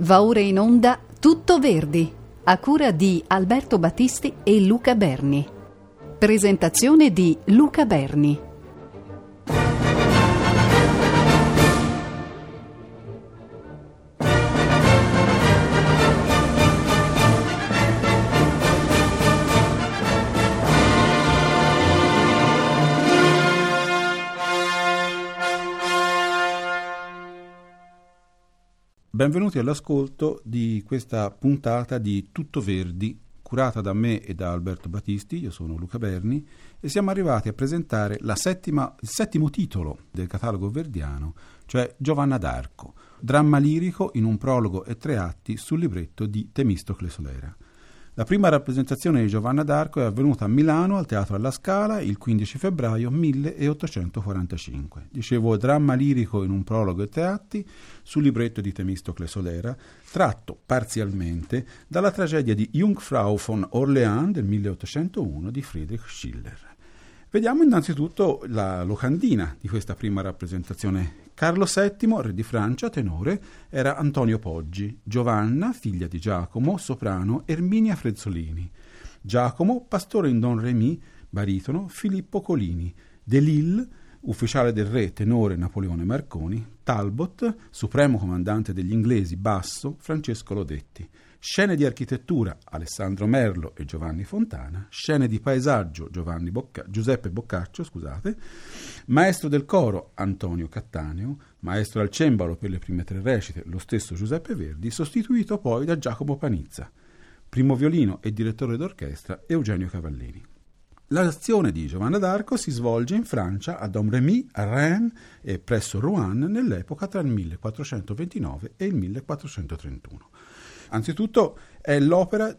Va ora in onda Tutto Verdi, a cura di Alberto Battisti e Luca Berni. Presentazione di Luca Berni. Benvenuti all'ascolto di questa puntata di Tutto Verdi, curata da me e da Alberto Battisti, io sono Luca Berni, e siamo arrivati a presentare settima, il settimo titolo del catalogo verdiano, cioè Giovanna d'Arco, dramma lirico in un prologo e tre atti sul libretto di Temistocle Solera. La prima rappresentazione di Giovanna d'Arco è avvenuta a Milano al Teatro alla Scala il 15 febbraio 1845. Dicevo dramma lirico in un prologo e teatti sul libretto di Temistocle Solera, tratto parzialmente dalla tragedia di Jungfrau von Orléans del 1801 di Friedrich Schiller. Vediamo innanzitutto la locandina di questa prima rappresentazione Carlo VII, re di Francia, tenore, era Antonio Poggi, Giovanna, figlia di Giacomo, soprano, Erminia Frezzolini, Giacomo, pastore in Don Remy, baritono, Filippo Colini, De Lille, ufficiale del re, tenore Napoleone Marconi, Talbot, supremo comandante degli inglesi, basso, Francesco Lodetti. Scene di architettura Alessandro Merlo e Giovanni Fontana, scene di paesaggio Bocca, Giuseppe Boccaccio, scusate, maestro del coro Antonio Cattaneo, maestro al cembalo per le prime tre recite lo stesso Giuseppe Verdi, sostituito poi da Giacomo Panizza, primo violino e direttore d'orchestra Eugenio Cavallini. L'azione di Giovanna d'Arco si svolge in Francia, a Domremy, a Rennes e presso Rouen nell'epoca tra il 1429 e il 1431. Anzitutto è l'opera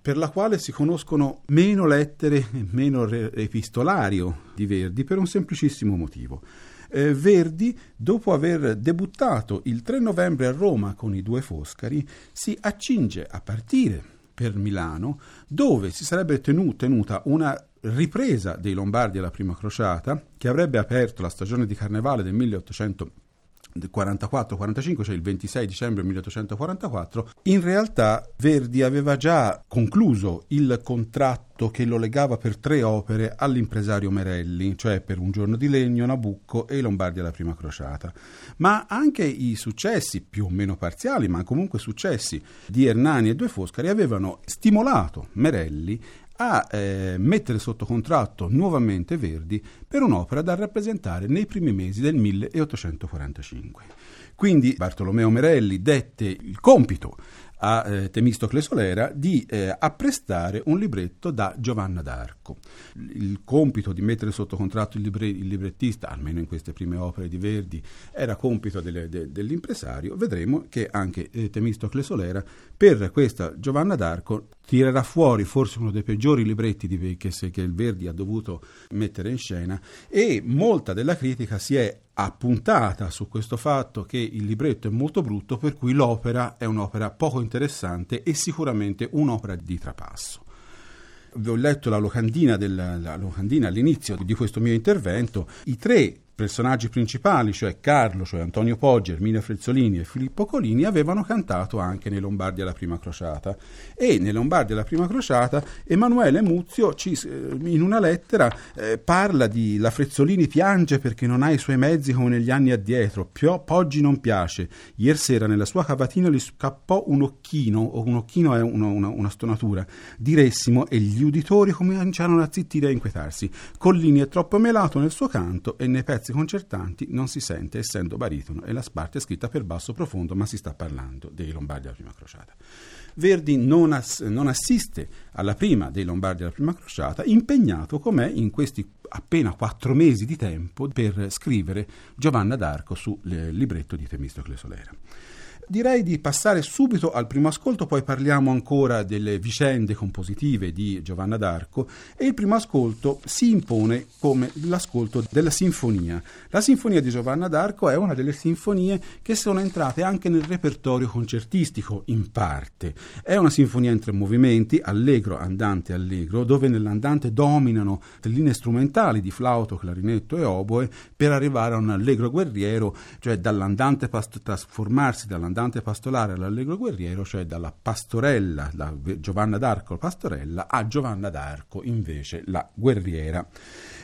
per la quale si conoscono meno lettere e meno epistolario di Verdi per un semplicissimo motivo. Eh, Verdi, dopo aver debuttato il 3 novembre a Roma con i due Foscari, si accinge a partire per Milano, dove si sarebbe tenu- tenuta una ripresa dei Lombardi alla prima crociata, che avrebbe aperto la stagione di carnevale del 1800 44-45, cioè il 26 dicembre 1844, in realtà Verdi aveva già concluso il contratto che lo legava per tre opere all'impresario Merelli, cioè per Un giorno di legno, Nabucco e i Lombardi alla prima crociata. Ma anche i successi, più o meno parziali, ma comunque successi di Ernani e Due Foscari avevano stimolato Merelli a eh, mettere sotto contratto nuovamente Verdi per un'opera da rappresentare nei primi mesi del 1845. Quindi Bartolomeo Merelli dette il compito a eh, Temistocle Solera di eh, apprestare un libretto da Giovanna d'Arco. Il compito di mettere sotto contratto il, libre, il librettista, almeno in queste prime opere di Verdi, era compito delle, de, dell'impresario. Vedremo che anche eh, Temistocle Solera per questa Giovanna d'Arco tirerà fuori forse uno dei peggiori libretti di, che, che il Verdi ha dovuto mettere in scena e molta della critica si è appuntata su questo fatto che il libretto è molto brutto, per cui l'opera è un'opera poco interessante e sicuramente un'opera di trapasso. Vi ho letto la locandina, della, la locandina all'inizio di questo mio intervento. I tre personaggi principali, cioè Carlo, cioè Antonio Poggi, Erminia Frezzolini e Filippo Colini, avevano cantato anche nei Lombardi alla prima crociata. E nei Lombardi alla prima crociata Emanuele Muzio ci, eh, in una lettera eh, parla di la Frezzolini piange perché non ha i suoi mezzi come negli anni addietro, Pio, Poggi non piace. Ieri sera nella sua cavatina gli scappò un occhino, o un occhino è una, una, una stonatura, diressimo e gli uditori cominciarono a zittire e inquietarsi. Collini è troppo melato nel suo canto e nei pezzi pezzi concertanti non si sente essendo baritono e la parte è scritta per basso profondo ma si sta parlando dei Lombardi alla prima crociata. Verdi non, ass- non assiste alla prima dei Lombardi alla prima crociata impegnato com'è in questi appena quattro mesi di tempo per scrivere Giovanna d'Arco sul libretto di Temistocle Solera. Direi di passare subito al primo ascolto, poi parliamo ancora delle vicende compositive di Giovanna d'Arco e il primo ascolto si impone come l'ascolto della sinfonia. La sinfonia di Giovanna d'Arco è una delle sinfonie che sono entrate anche nel repertorio concertistico in parte. È una sinfonia in tre movimenti, allegro, andante, allegro, dove nell'andante dominano linee strumentali di flauto, clarinetto e oboe per arrivare a un allegro guerriero, cioè dall'andante trasformarsi dall'andante Dante Pastorale all'Allegro Guerriero, cioè dalla pastorella, da Giovanna d'Arco pastorella, a Giovanna d'Arco invece la guerriera.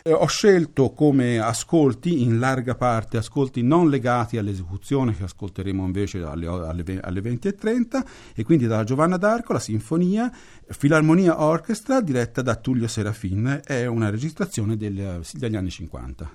Eh, ho scelto come ascolti, in larga parte ascolti non legati all'esecuzione che ascolteremo invece alle, alle, alle 20.30 e quindi dalla Giovanna d'Arco la sinfonia Filarmonia Orchestra diretta da Tullio Serafin, è una registrazione del, degli anni 50.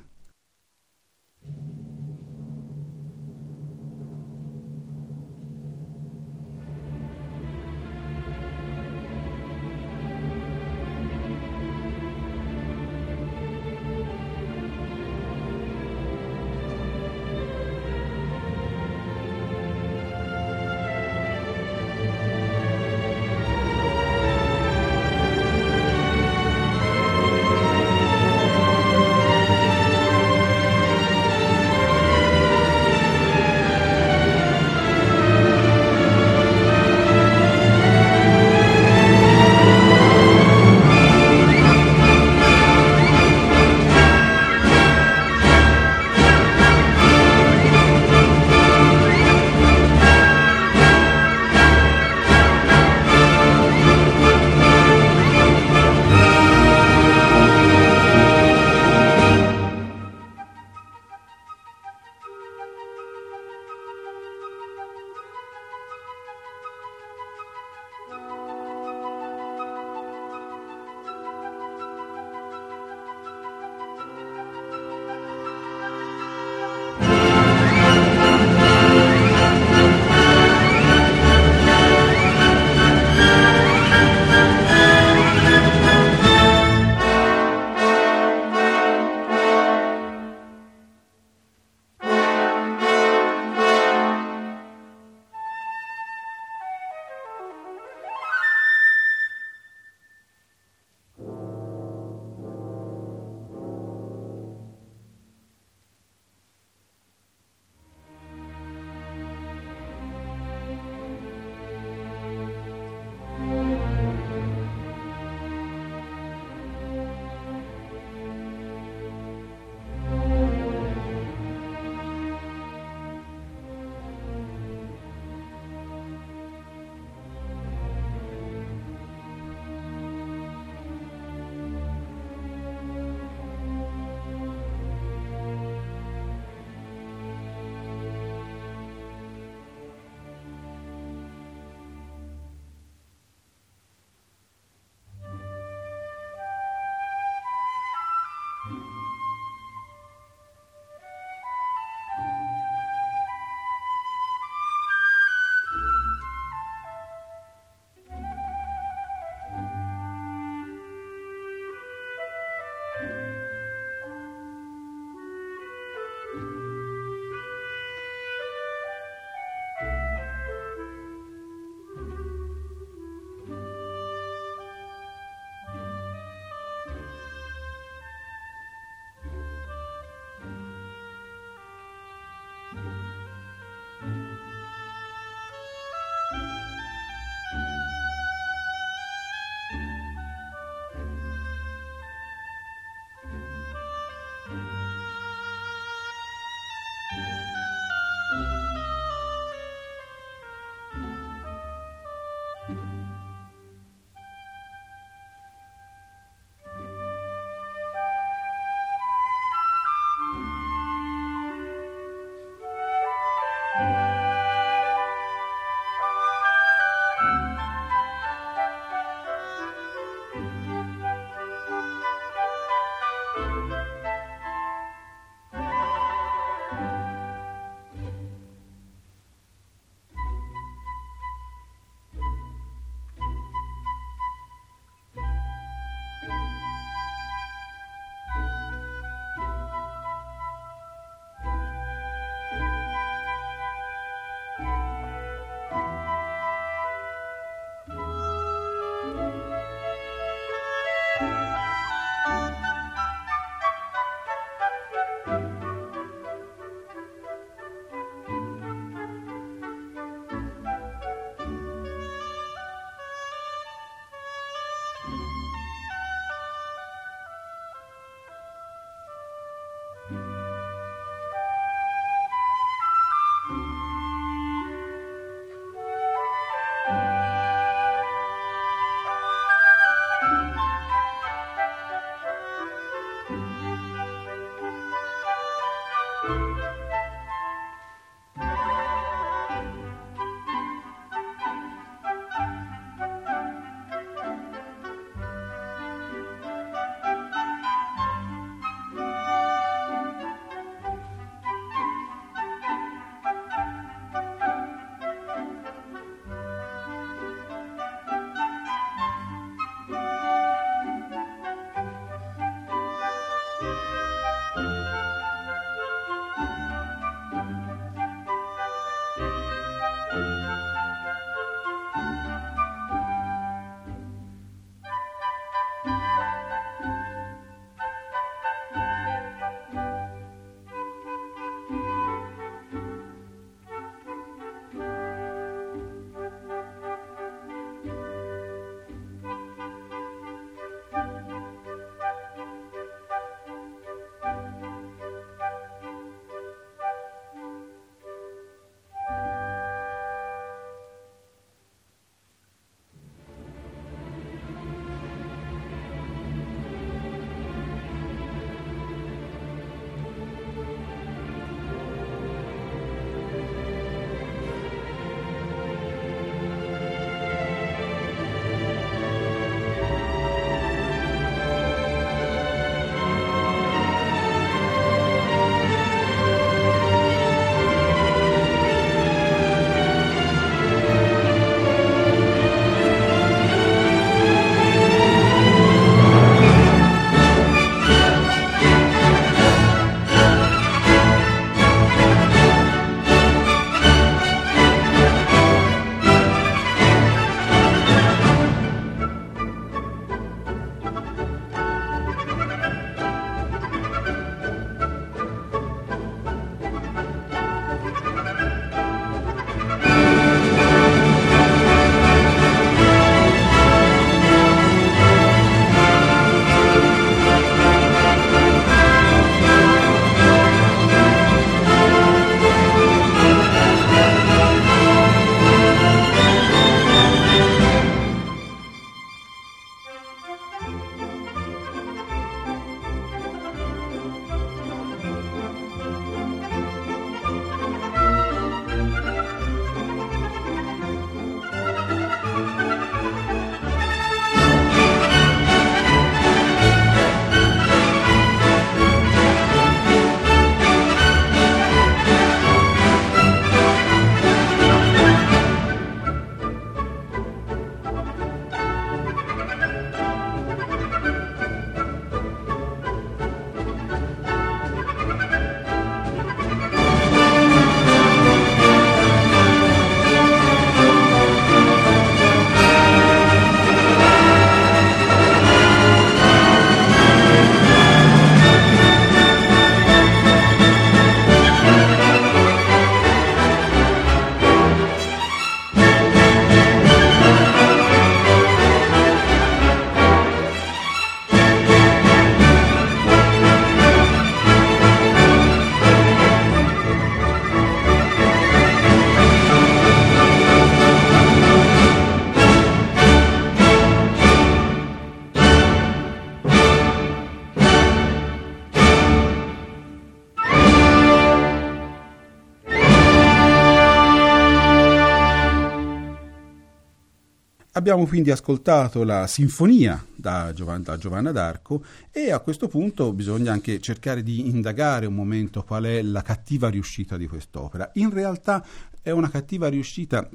Abbiamo quindi ascoltato la sinfonia da Giovanna, da Giovanna, d'Arco e a questo punto bisogna anche cercare di indagare un momento qual è la cattiva riuscita di quest'opera. In realtà è una cattiva riuscita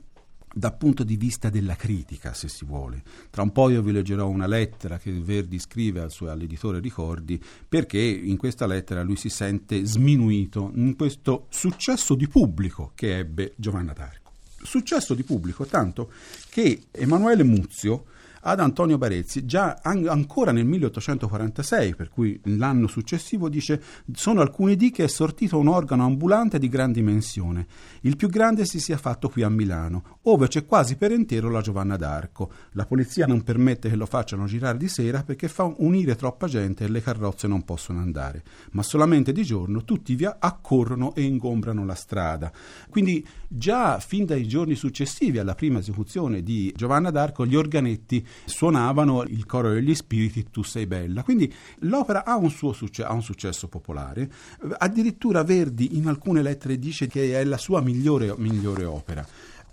dal punto di vista della critica, se si vuole. Tra un po' io vi leggerò una lettera che Verdi scrive al suo, all'editore Ricordi, perché in questa lettera lui si sente sminuito in questo successo di pubblico che ebbe Giovanna d'Arco successo di pubblico, tanto che Emanuele Muzio ad Antonio Barezzi già an- ancora nel 1846, per cui l'anno successivo, dice sono alcuni dì che è sortito un organo ambulante di gran dimensione. Il più grande si sia fatto qui a Milano, ove c'è quasi per intero la Giovanna d'Arco. La polizia non permette che lo facciano girare di sera perché fa unire troppa gente e le carrozze non possono andare, ma solamente di giorno tutti via accorrono e ingombrano la strada. Quindi già fin dai giorni successivi alla prima esecuzione di Giovanna d'Arco gli organetti suonavano il coro degli spiriti Tu sei bella. Quindi l'opera ha un suo succe- ha un successo popolare, addirittura Verdi in alcune lettere dice che è la sua migliore, migliore opera.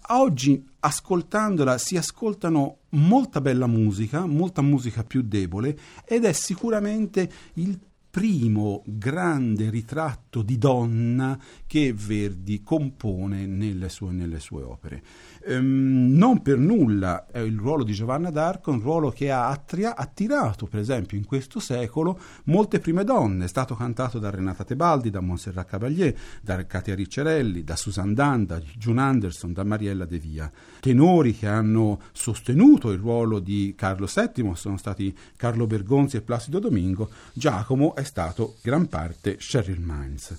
Oggi, ascoltandola, si ascoltano molta bella musica, molta musica più debole, ed è sicuramente il primo grande ritratto di donna che Verdi compone nelle sue, nelle sue opere. Ehm, non per nulla è il ruolo di Giovanna d'Arco un ruolo che ha attria- attirato, per esempio, in questo secolo molte prime donne. È stato cantato da Renata Tebaldi, da Montserrat Cavalier, da Katia Riccerelli, da Susan Dan, da June Anderson, da Mariella De Via. Tenori che hanno sostenuto il ruolo di Carlo VII sono stati Carlo Bergonzi e Placido Domingo. Giacomo è stato gran parte Cheryl Mines.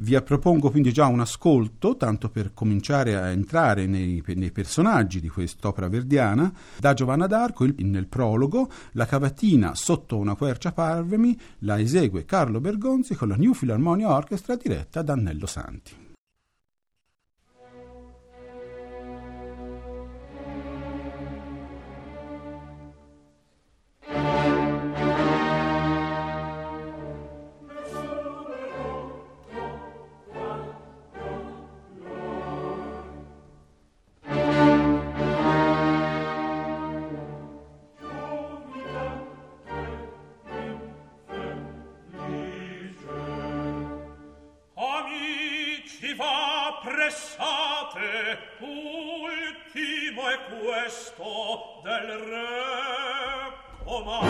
Vi propongo quindi già un ascolto, tanto per cominciare a entrare nei, nei personaggi di quest'opera verdiana. Da Giovanna d'Arco, il, nel prologo, la cavatina sotto una quercia parvemi la esegue Carlo Bergonzi con la New Philharmonia Orchestra diretta da Annello Santi. chi fa pressate ultimo è questo del re. Comando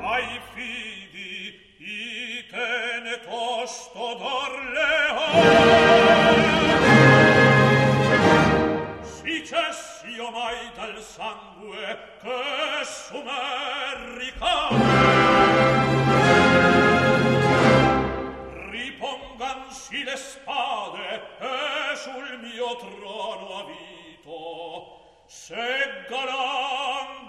ai fidi itene tosto d'orleone si cessio mai dal sangue che sumerrica trono avito, se galangli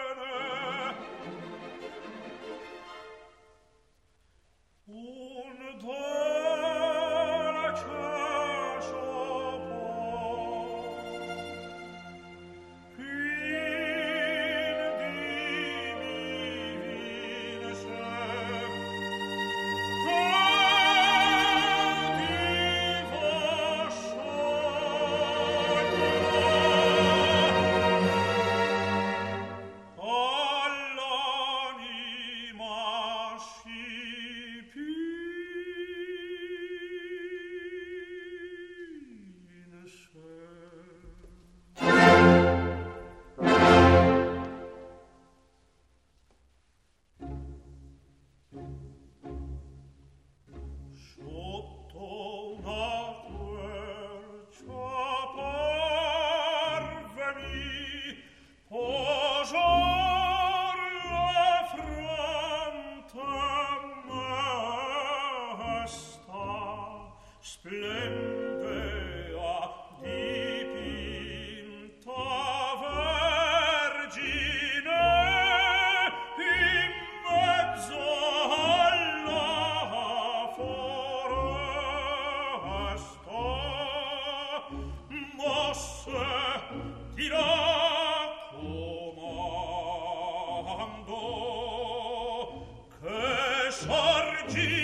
oggi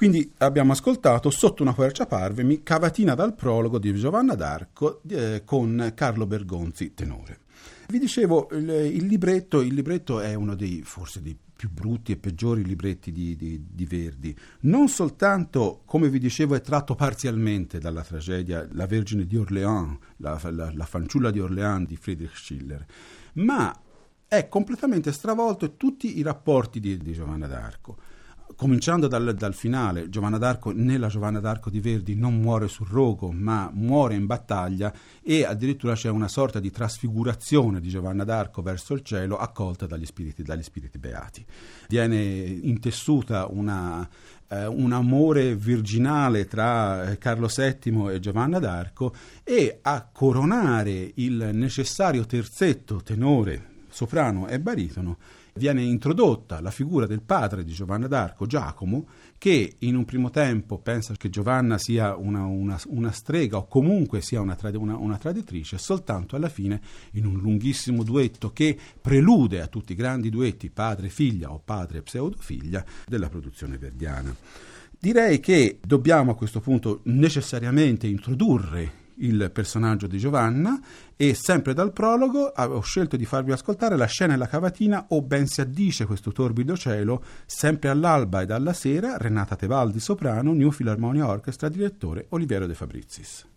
Quindi abbiamo ascoltato Sotto una quercia parvemi, cavatina dal prologo di Giovanna d'Arco eh, con Carlo Bergonzi, tenore. Vi dicevo, il, il, libretto, il libretto è uno dei forse dei più brutti e peggiori libretti di, di, di, Verdi. Non soltanto, come vi dicevo, è tratto parzialmente dalla tragedia La Vergine di Orléans, la, la, la fanciulla di Orléans di Friedrich Schiller, ma è completamente stravolto tutti i rapporti di, di Giovanna d'Arco cominciando dal, dal, finale, Giovanna d'Arco, nella Giovanna d'Arco di Verdi non muore sul rogo, ma muore in battaglia e addirittura c'è una sorta di trasfigurazione di Giovanna d'Arco verso il cielo accolta dagli spiriti, dagli spiriti beati. Viene intessuta una, eh, un amore virginale tra eh, Carlo VII e Giovanna d'Arco e a coronare il necessario terzetto tenore, soprano e baritono viene introdotta la figura del padre di Giovanna d'Arco, Giacomo, che in un primo tempo pensa che Giovanna sia una, una, una strega o comunque sia una, una, una traditrice, soltanto alla fine, in un lunghissimo duetto che prelude a tutti i grandi duetti padre-figlia o padre-pseudofiglia della produzione verdiana. Direi che dobbiamo a questo punto necessariamente introdurre il personaggio di Giovanna e sempre dal prologo ho scelto di farvi ascoltare la scena e la cavatina o ben si addice questo torbido cielo sempre all'alba ed alla sera Renata Tebaldi soprano New Philharmonia Orchestra direttore Oliviero De Fabrizis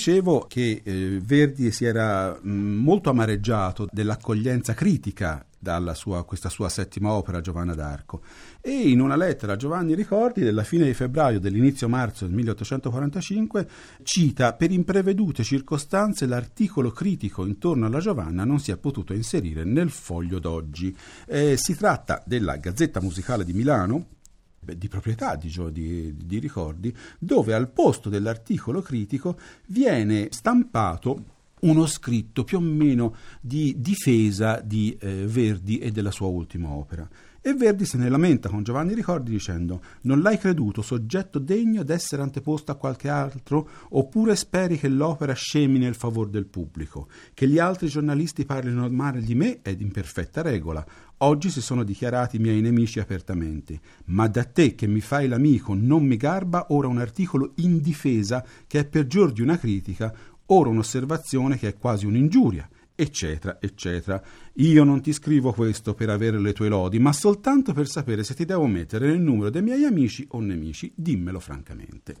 dicevo che eh, Verdi si era mh, molto amareggiato dell'accoglienza critica dalla sua, questa sua settima opera Giovanna d'Arco e in una lettera a Giovanni Ricordi della fine di febbraio dell'inizio marzo del 1845 cita per imprevedute circostanze l'articolo critico intorno alla Giovanna non si è potuto inserire nel foglio d'oggi. Eh, si tratta della Gazzetta Musicale di Milano di proprietà di, di, di, ricordi, dove al posto dell'articolo critico viene stampato uno scritto più o meno di difesa di eh, Verdi e della sua ultima opera. E Verdi se ne lamenta con Giovanni Ricordi dicendo non l'hai creduto soggetto degno d'essere anteposto a qualche altro? Oppure speri che l'opera scemi nel favor del pubblico, che gli altri giornalisti parlino male di me è in perfetta regola. Oggi si sono dichiarati miei nemici apertamente, ma da te che mi fai l'amico non mi garba ora un articolo in difesa che è peggior di una critica, ora un'osservazione che è quasi un'ingiuria eccetera, eccetera. Io non ti scrivo questo per avere le tue lodi, ma soltanto per sapere se ti devo mettere nel numero dei miei amici o nemici, dimmelo francamente.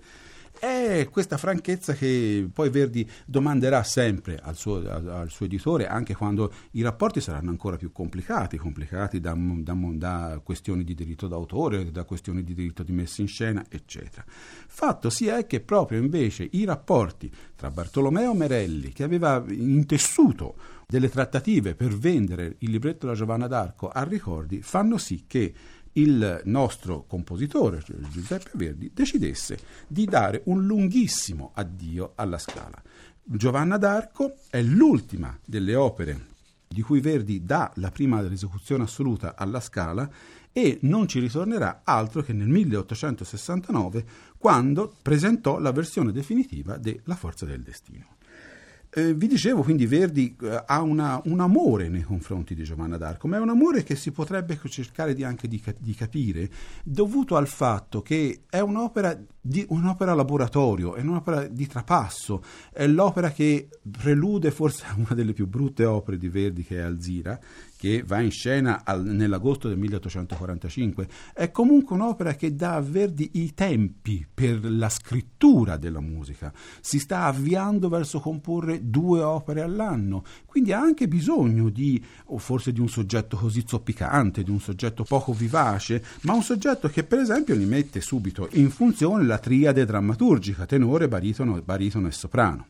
È questa franchezza che poi Verdi domanderà sempre al suo, al suo, editore, anche quando i rapporti saranno ancora più complicati, complicati da, da, da, questioni di diritto d'autore, da questioni di diritto di messa in scena, eccetera. Fatto sia è che proprio invece i rapporti tra Bartolomeo Merelli, che aveva intessuto delle trattative per vendere il libretto della Giovanna d'Arco a ricordi, fanno sì che il nostro compositore, Giuseppe Verdi, decidesse di dare un lunghissimo addio alla Scala. Giovanna d'Arco è l'ultima delle opere di cui Verdi dà la prima esecuzione assoluta alla Scala e non ci ritornerà altro che nel 1869 quando presentò la versione definitiva de La forza del destino. Eh, vi dicevo quindi Verdi eh, ha una, un amore nei confronti di Giovanna d'Arco, ma è un amore che si potrebbe cercare di anche di, di, capire, dovuto al fatto che è un'opera, di, un'opera laboratorio, è un'opera di trapasso, è l'opera che prelude forse a una delle più brutte opere di Verdi che è Alzira, che va in scena al, nell'agosto del 1845, è comunque un'opera che dà a Verdi i tempi per la scrittura della musica. Si sta avviando verso comporre due opere all'anno, quindi ha anche bisogno di, o forse di un soggetto così zoppicante, di un soggetto poco vivace, ma un soggetto che per esempio gli mette subito in funzione triade drammaturgica, tenore, baritono, baritono e soprano.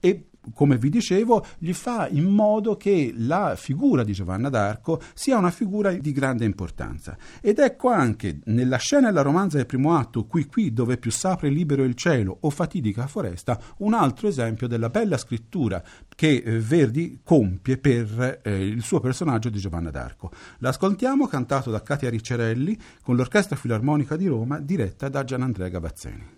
E come vi dicevo, gli fa in modo che la figura di Giovanna d'Arco sia una figura di grande importanza. Ed ecco anche nella scena della romanza del primo atto, qui qui dove più s'apre libero il cielo o fatidica foresta, un altro esempio della bella scrittura che eh, Verdi compie per eh, il suo personaggio di Giovanna d'Arco. L'ascoltiamo cantato da Katia Riccerelli con l'Orchestra Filarmonica di Roma diretta da Gianandrea Gavazzeni.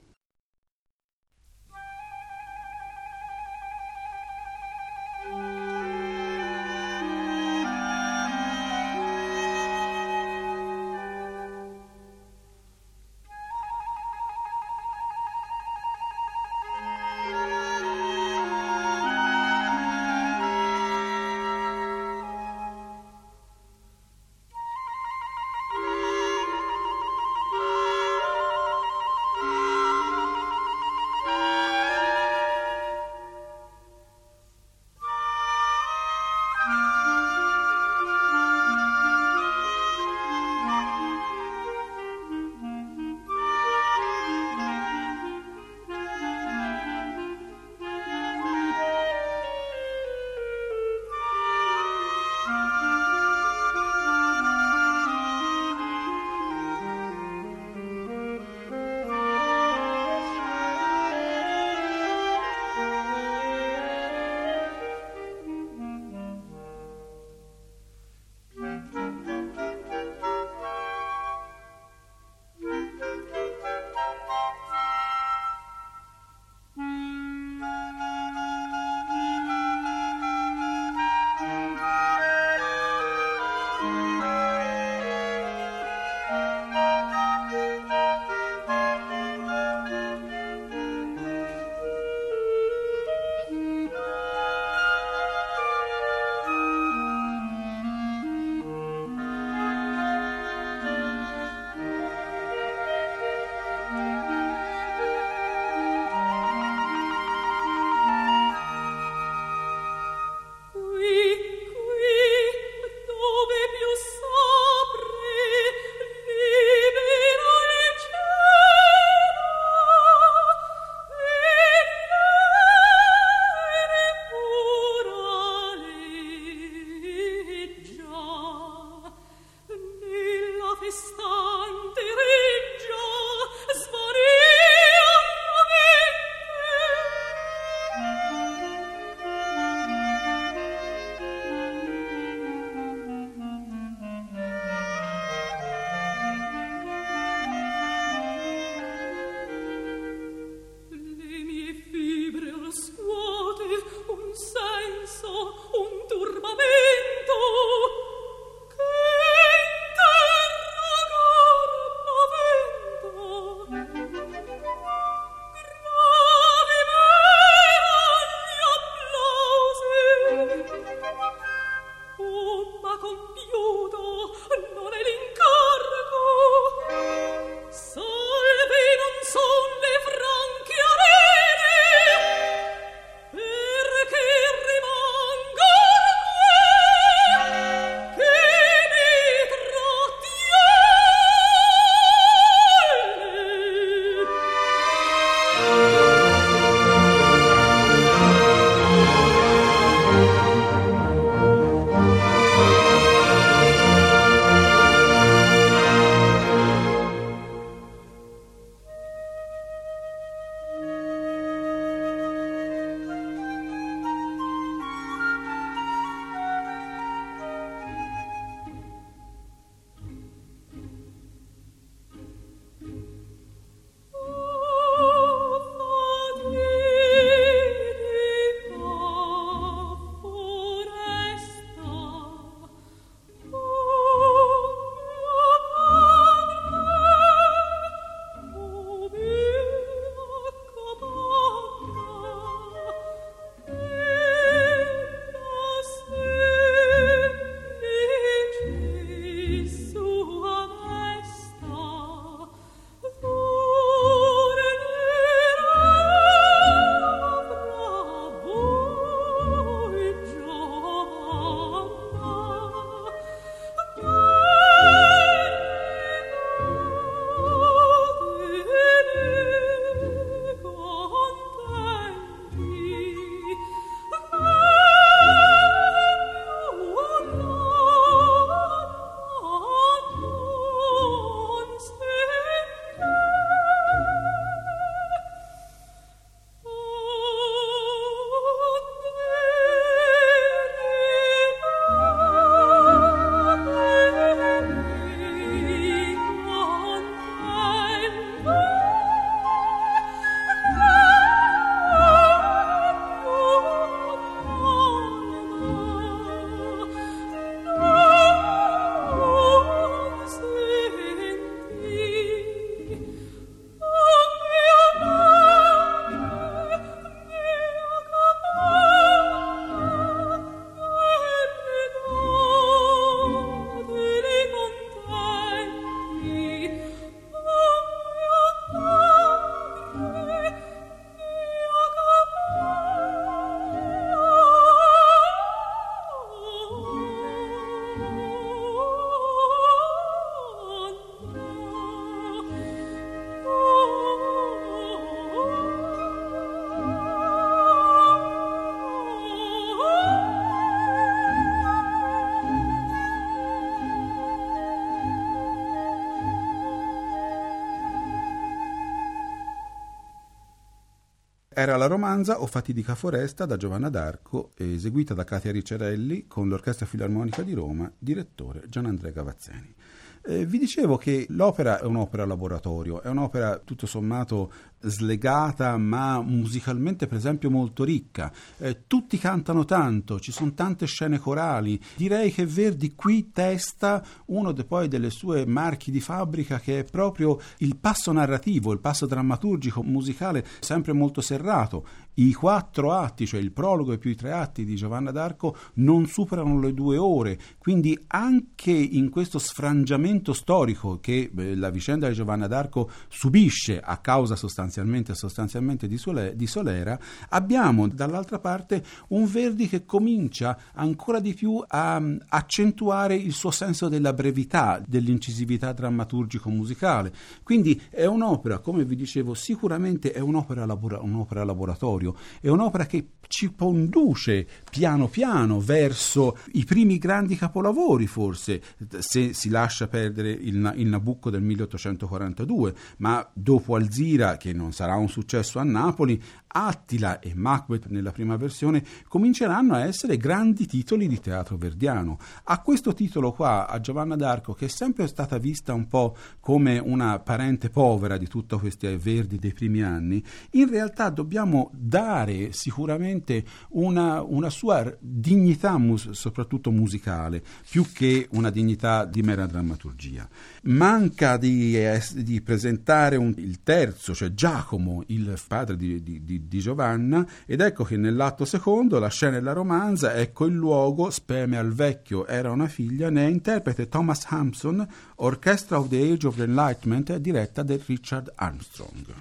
La romanza O fatidica foresta da Giovanna d'Arco, eseguita da Katia Ricciarelli con l'Orchestra Filarmonica di Roma, direttore Gianandrea Gavazzeni. Eh, vi dicevo che l'opera è un'opera laboratorio, è un'opera tutto sommato slegata ma musicalmente per esempio molto ricca. Eh, tutti cantano tanto, ci sono tante scene corali. Direi che Verdi qui testa uno de poi delle sue marchi di fabbrica che è proprio il passo narrativo, il passo drammaturgico, musicale sempre molto serrato. I quattro atti, cioè il prologo e più i tre atti di Giovanna d'Arco, non superano le due ore, quindi anche in questo sfrangiamento storico che eh, la vicenda di Giovanna d'Arco subisce a causa sostanzialmente, sostanzialmente di, Sole, di Solera, abbiamo dall'altra parte un Verdi che comincia ancora di più a um, accentuare il suo senso della brevità, dell'incisività drammaturgico-musicale. Quindi è un'opera, come vi dicevo, sicuramente è un'opera, labora- un'opera laboratorio Mario. È un'opera che ci conduce piano piano verso i primi grandi capolavori, forse, se si lascia perdere il, il Nabucco del 1842, ma dopo Alzira, che non sarà un successo a Napoli, Attila e Macbeth nella prima versione cominceranno a essere grandi titoli di teatro verdiano. A questo titolo qua, a Giovanna d'Arco, che è sempre stata vista un po' come una parente povera di tutti questi verdi dei primi anni, in realtà dobbiamo dare sicuramente una, una sua dignità, mus- soprattutto musicale, più che una dignità di mera drammaturgia. Manca di, eh, di presentare un, il terzo, cioè Giacomo, il padre di, di, di Giovanna ed ecco che nell'atto secondo la scena della romanza, ecco il luogo, speme al vecchio, era una figlia, ne interprete Thomas Hampson, Orchestra of the Age of Enlightenment, diretta da Richard Armstrong.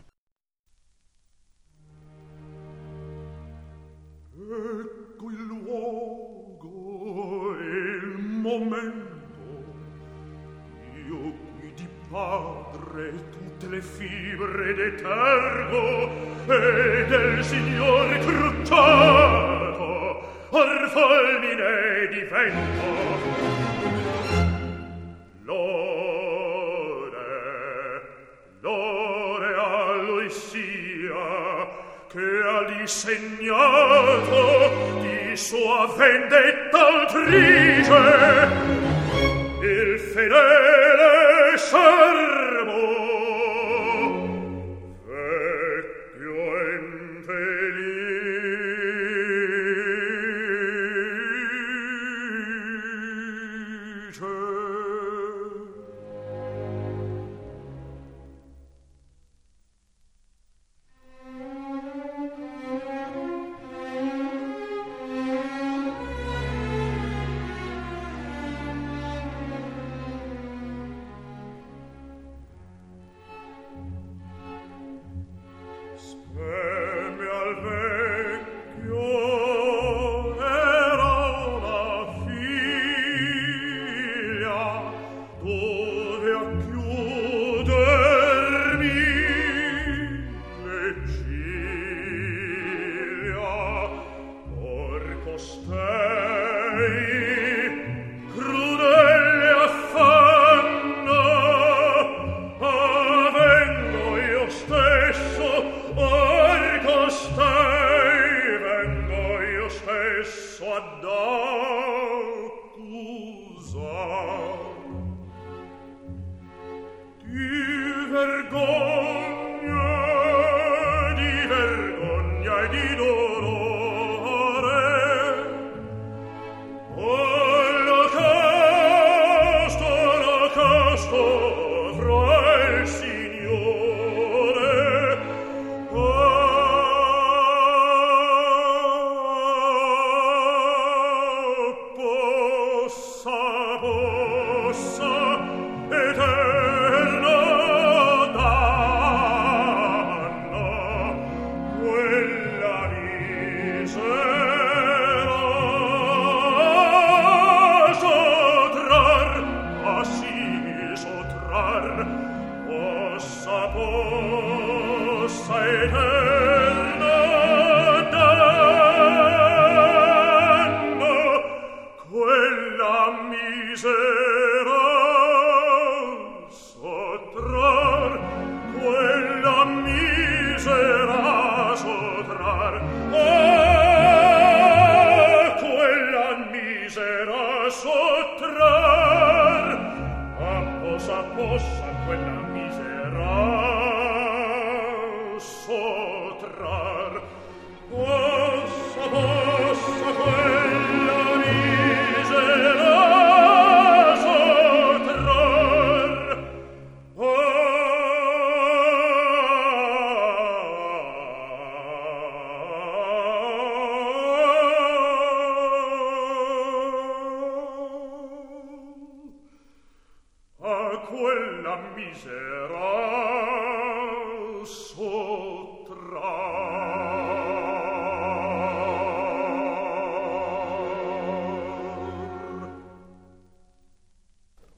Ecco il luogo e il momento, io guidi padre tutte le fibre d'eterno e del signor crucciato or fulmine di vento. L'ore l'ore a lui sia che ha disegnato di sua vendetta altrice il fedele servo di noi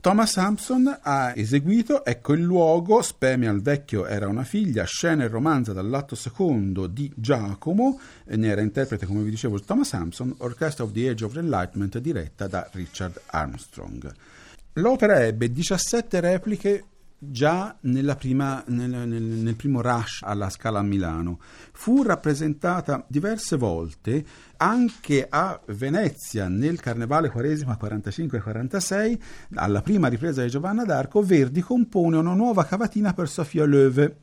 Thomas Sampson ha eseguito Ecco il luogo, Speme al vecchio era una figlia, scena e romanza dall'atto secondo di Giacomo, ne era interprete come vi dicevo Thomas Sampson, Orchestra of the Age of Enlightenment diretta da Richard Armstrong. L'opera ebbe 17 repliche già prima, nel, nel, nel, primo rush alla Scala a Milano. Fu rappresentata diverse volte anche a Venezia nel Carnevale Quaresima 45-46. Alla prima ripresa di Giovanna d'Arco, Verdi compone una nuova cavatina per Sofia Loewe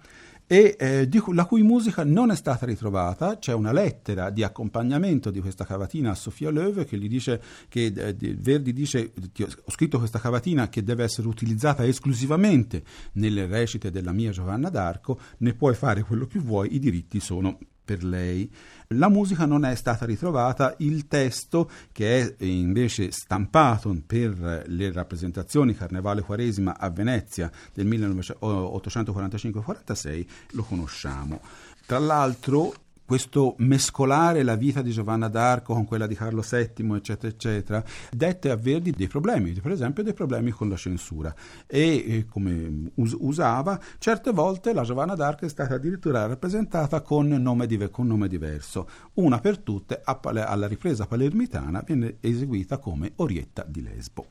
e eh, di, la cui musica non è stata ritrovata. C'è una lettera di accompagnamento di questa cavatina a Sofia Loewe che gli dice che eh, Verdi dice ho scritto questa cavatina che deve essere utilizzata esclusivamente nelle recite della mia Giovanna d'Arco, ne puoi fare quello che vuoi, i diritti sono per lei. La musica non è stata ritrovata, il testo che è invece stampato per le rappresentazioni Carnevale Quaresima a Venezia del 1845-46 lo conosciamo. Tra l'altro questo mescolare la vita di Giovanna d'Arco con quella di Carlo VII, eccetera, eccetera, dette a Verdi dei problemi, per esempio dei problemi con la censura. E eh, come us- usava, certe volte la Giovanna d'Arco è stata addirittura rappresentata con nome, div- con nome diverso. Una per tutte, alla ripresa palermitana, viene eseguita come Orietta di Lesbo.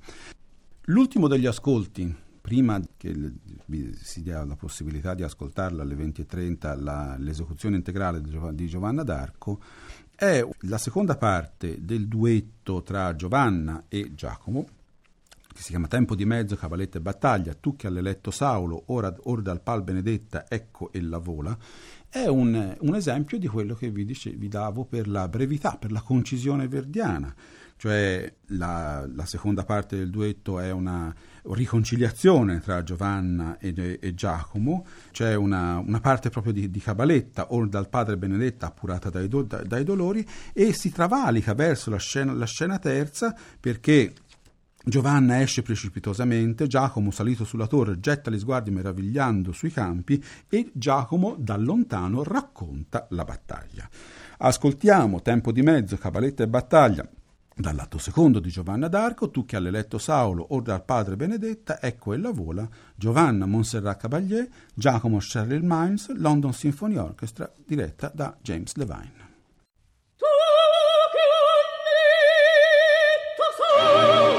L'ultimo degli ascolti prima che si dia la possibilità di ascoltarla alle 20.30 la, l'esecuzione integrale di Giovanna d'Arco, è la seconda parte del duetto tra Giovanna e Giacomo, che si chiama Tempo di mezzo, cavaletta e battaglia, tu che all'eletto Saulo, ora, ora dal pal benedetta, ecco e la vola, è un, un esempio di quello che vi, dice, vi davo per la brevità, per la concisione verdiana cioè la, la, seconda parte del duetto è una riconciliazione tra Giovanna e, e Giacomo, c'è una, una, parte proprio di, di cabaletta, o dal padre Benedetta appurata dai, do, dai dolori, e si travalica verso la scena, la scena terza perché Giovanna esce precipitosamente, Giacomo salito sulla torre getta gli sguardi meravigliando sui campi e Giacomo da lontano racconta la battaglia. Ascoltiamo Tempo di mezzo, Cabaletta e battaglia Dall'atto secondo di Giovanna d'Arco, tu che all'eletto Saulo ordina al padre Benedetta, ecco ella vola, Giovanna Montserrat Caballé, Giacomo Cheryl Miles, London Symphony Orchestra, diretta da James Levine. Tu, io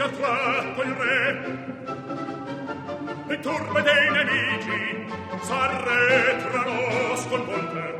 striscia tratto il re. Le turbe dei nemici s'arretrano sconvolte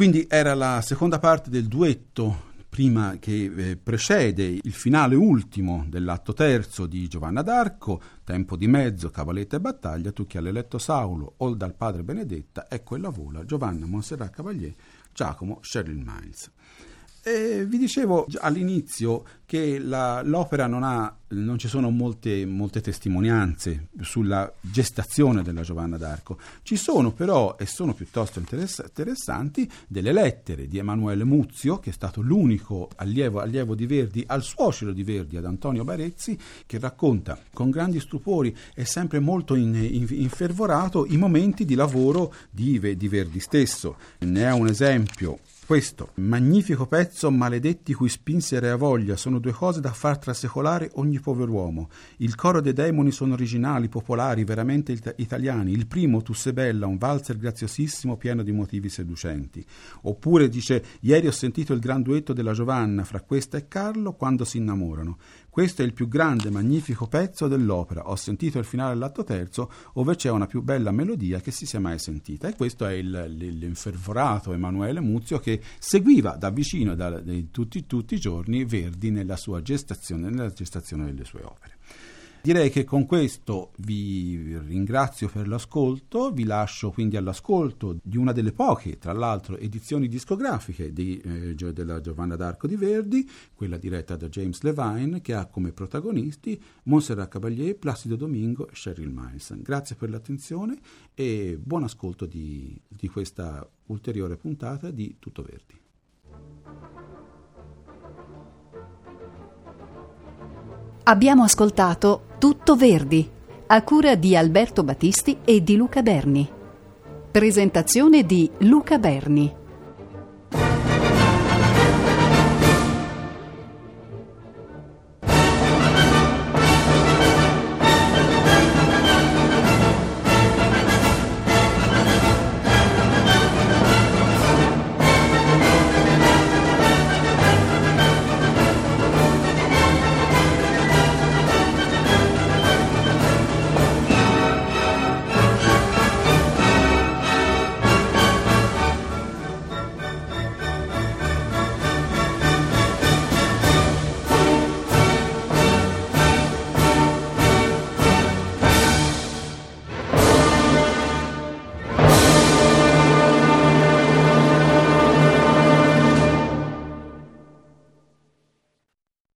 Quindi era la seconda parte del duetto prima che eh, precede il finale ultimo dell'atto terzo di Giovanna d'Arco, tempo di mezzo, cavaletta e battaglia, tu che hai eletto Saulo o dal padre Benedetta, ecco e la vola, Giovanna Montserrat Cavalier, Giacomo Cheryl Miles. E vi dicevo all'inizio che la, l'opera non ha, non ci sono molte, molte, testimonianze sulla gestazione della Giovanna d'Arco. Ci sono però, e sono piuttosto interess- interessanti, delle lettere di Emanuele Muzio, che è stato l'unico allievo, allievo, di Verdi, al suocero di Verdi, ad Antonio Barezzi, che racconta con grandi stupori e sempre molto in, in, infervorato i momenti di lavoro di, di Verdi stesso. Ne è un esempio questo magnifico pezzo, maledetti cui spinsere a voglia, sono due cose da far trasecolare ogni pover'uomo. Il coro dei demoni sono originali, popolari, veramente it- italiani. Il primo, Tu sei bella, un valzer graziosissimo, pieno di motivi seducenti. Oppure dice, ieri ho sentito il gran duetto della Giovanna fra questa e Carlo quando si innamorano. Questo è il più grande, magnifico pezzo dell'opera. Ho sentito il finale dell'atto terzo, dove c'è una più bella melodia che si sia mai sentita. E questo è il, l'infervorato Emanuele Muzio che seguiva da vicino da, da, tutti, tutti i giorni Verdi nella sua gestazione, nella gestazione delle sue opere. Direi che con questo vi ringrazio per l'ascolto, vi lascio quindi all'ascolto di una delle poche, tra l'altro, edizioni discografiche di, eh, della Giovanna d'Arco di Verdi, quella diretta da James Levine, che ha come protagonisti Montserrat Cavalier, Placido Domingo e Cheryl Miles. Grazie per l'attenzione e buon ascolto di, di questa ulteriore puntata di Tutto Verdi. Abbiamo ascoltato Tutto Verdi, a cura di Alberto Battisti e di Luca Berni. Presentazione di Luca Berni.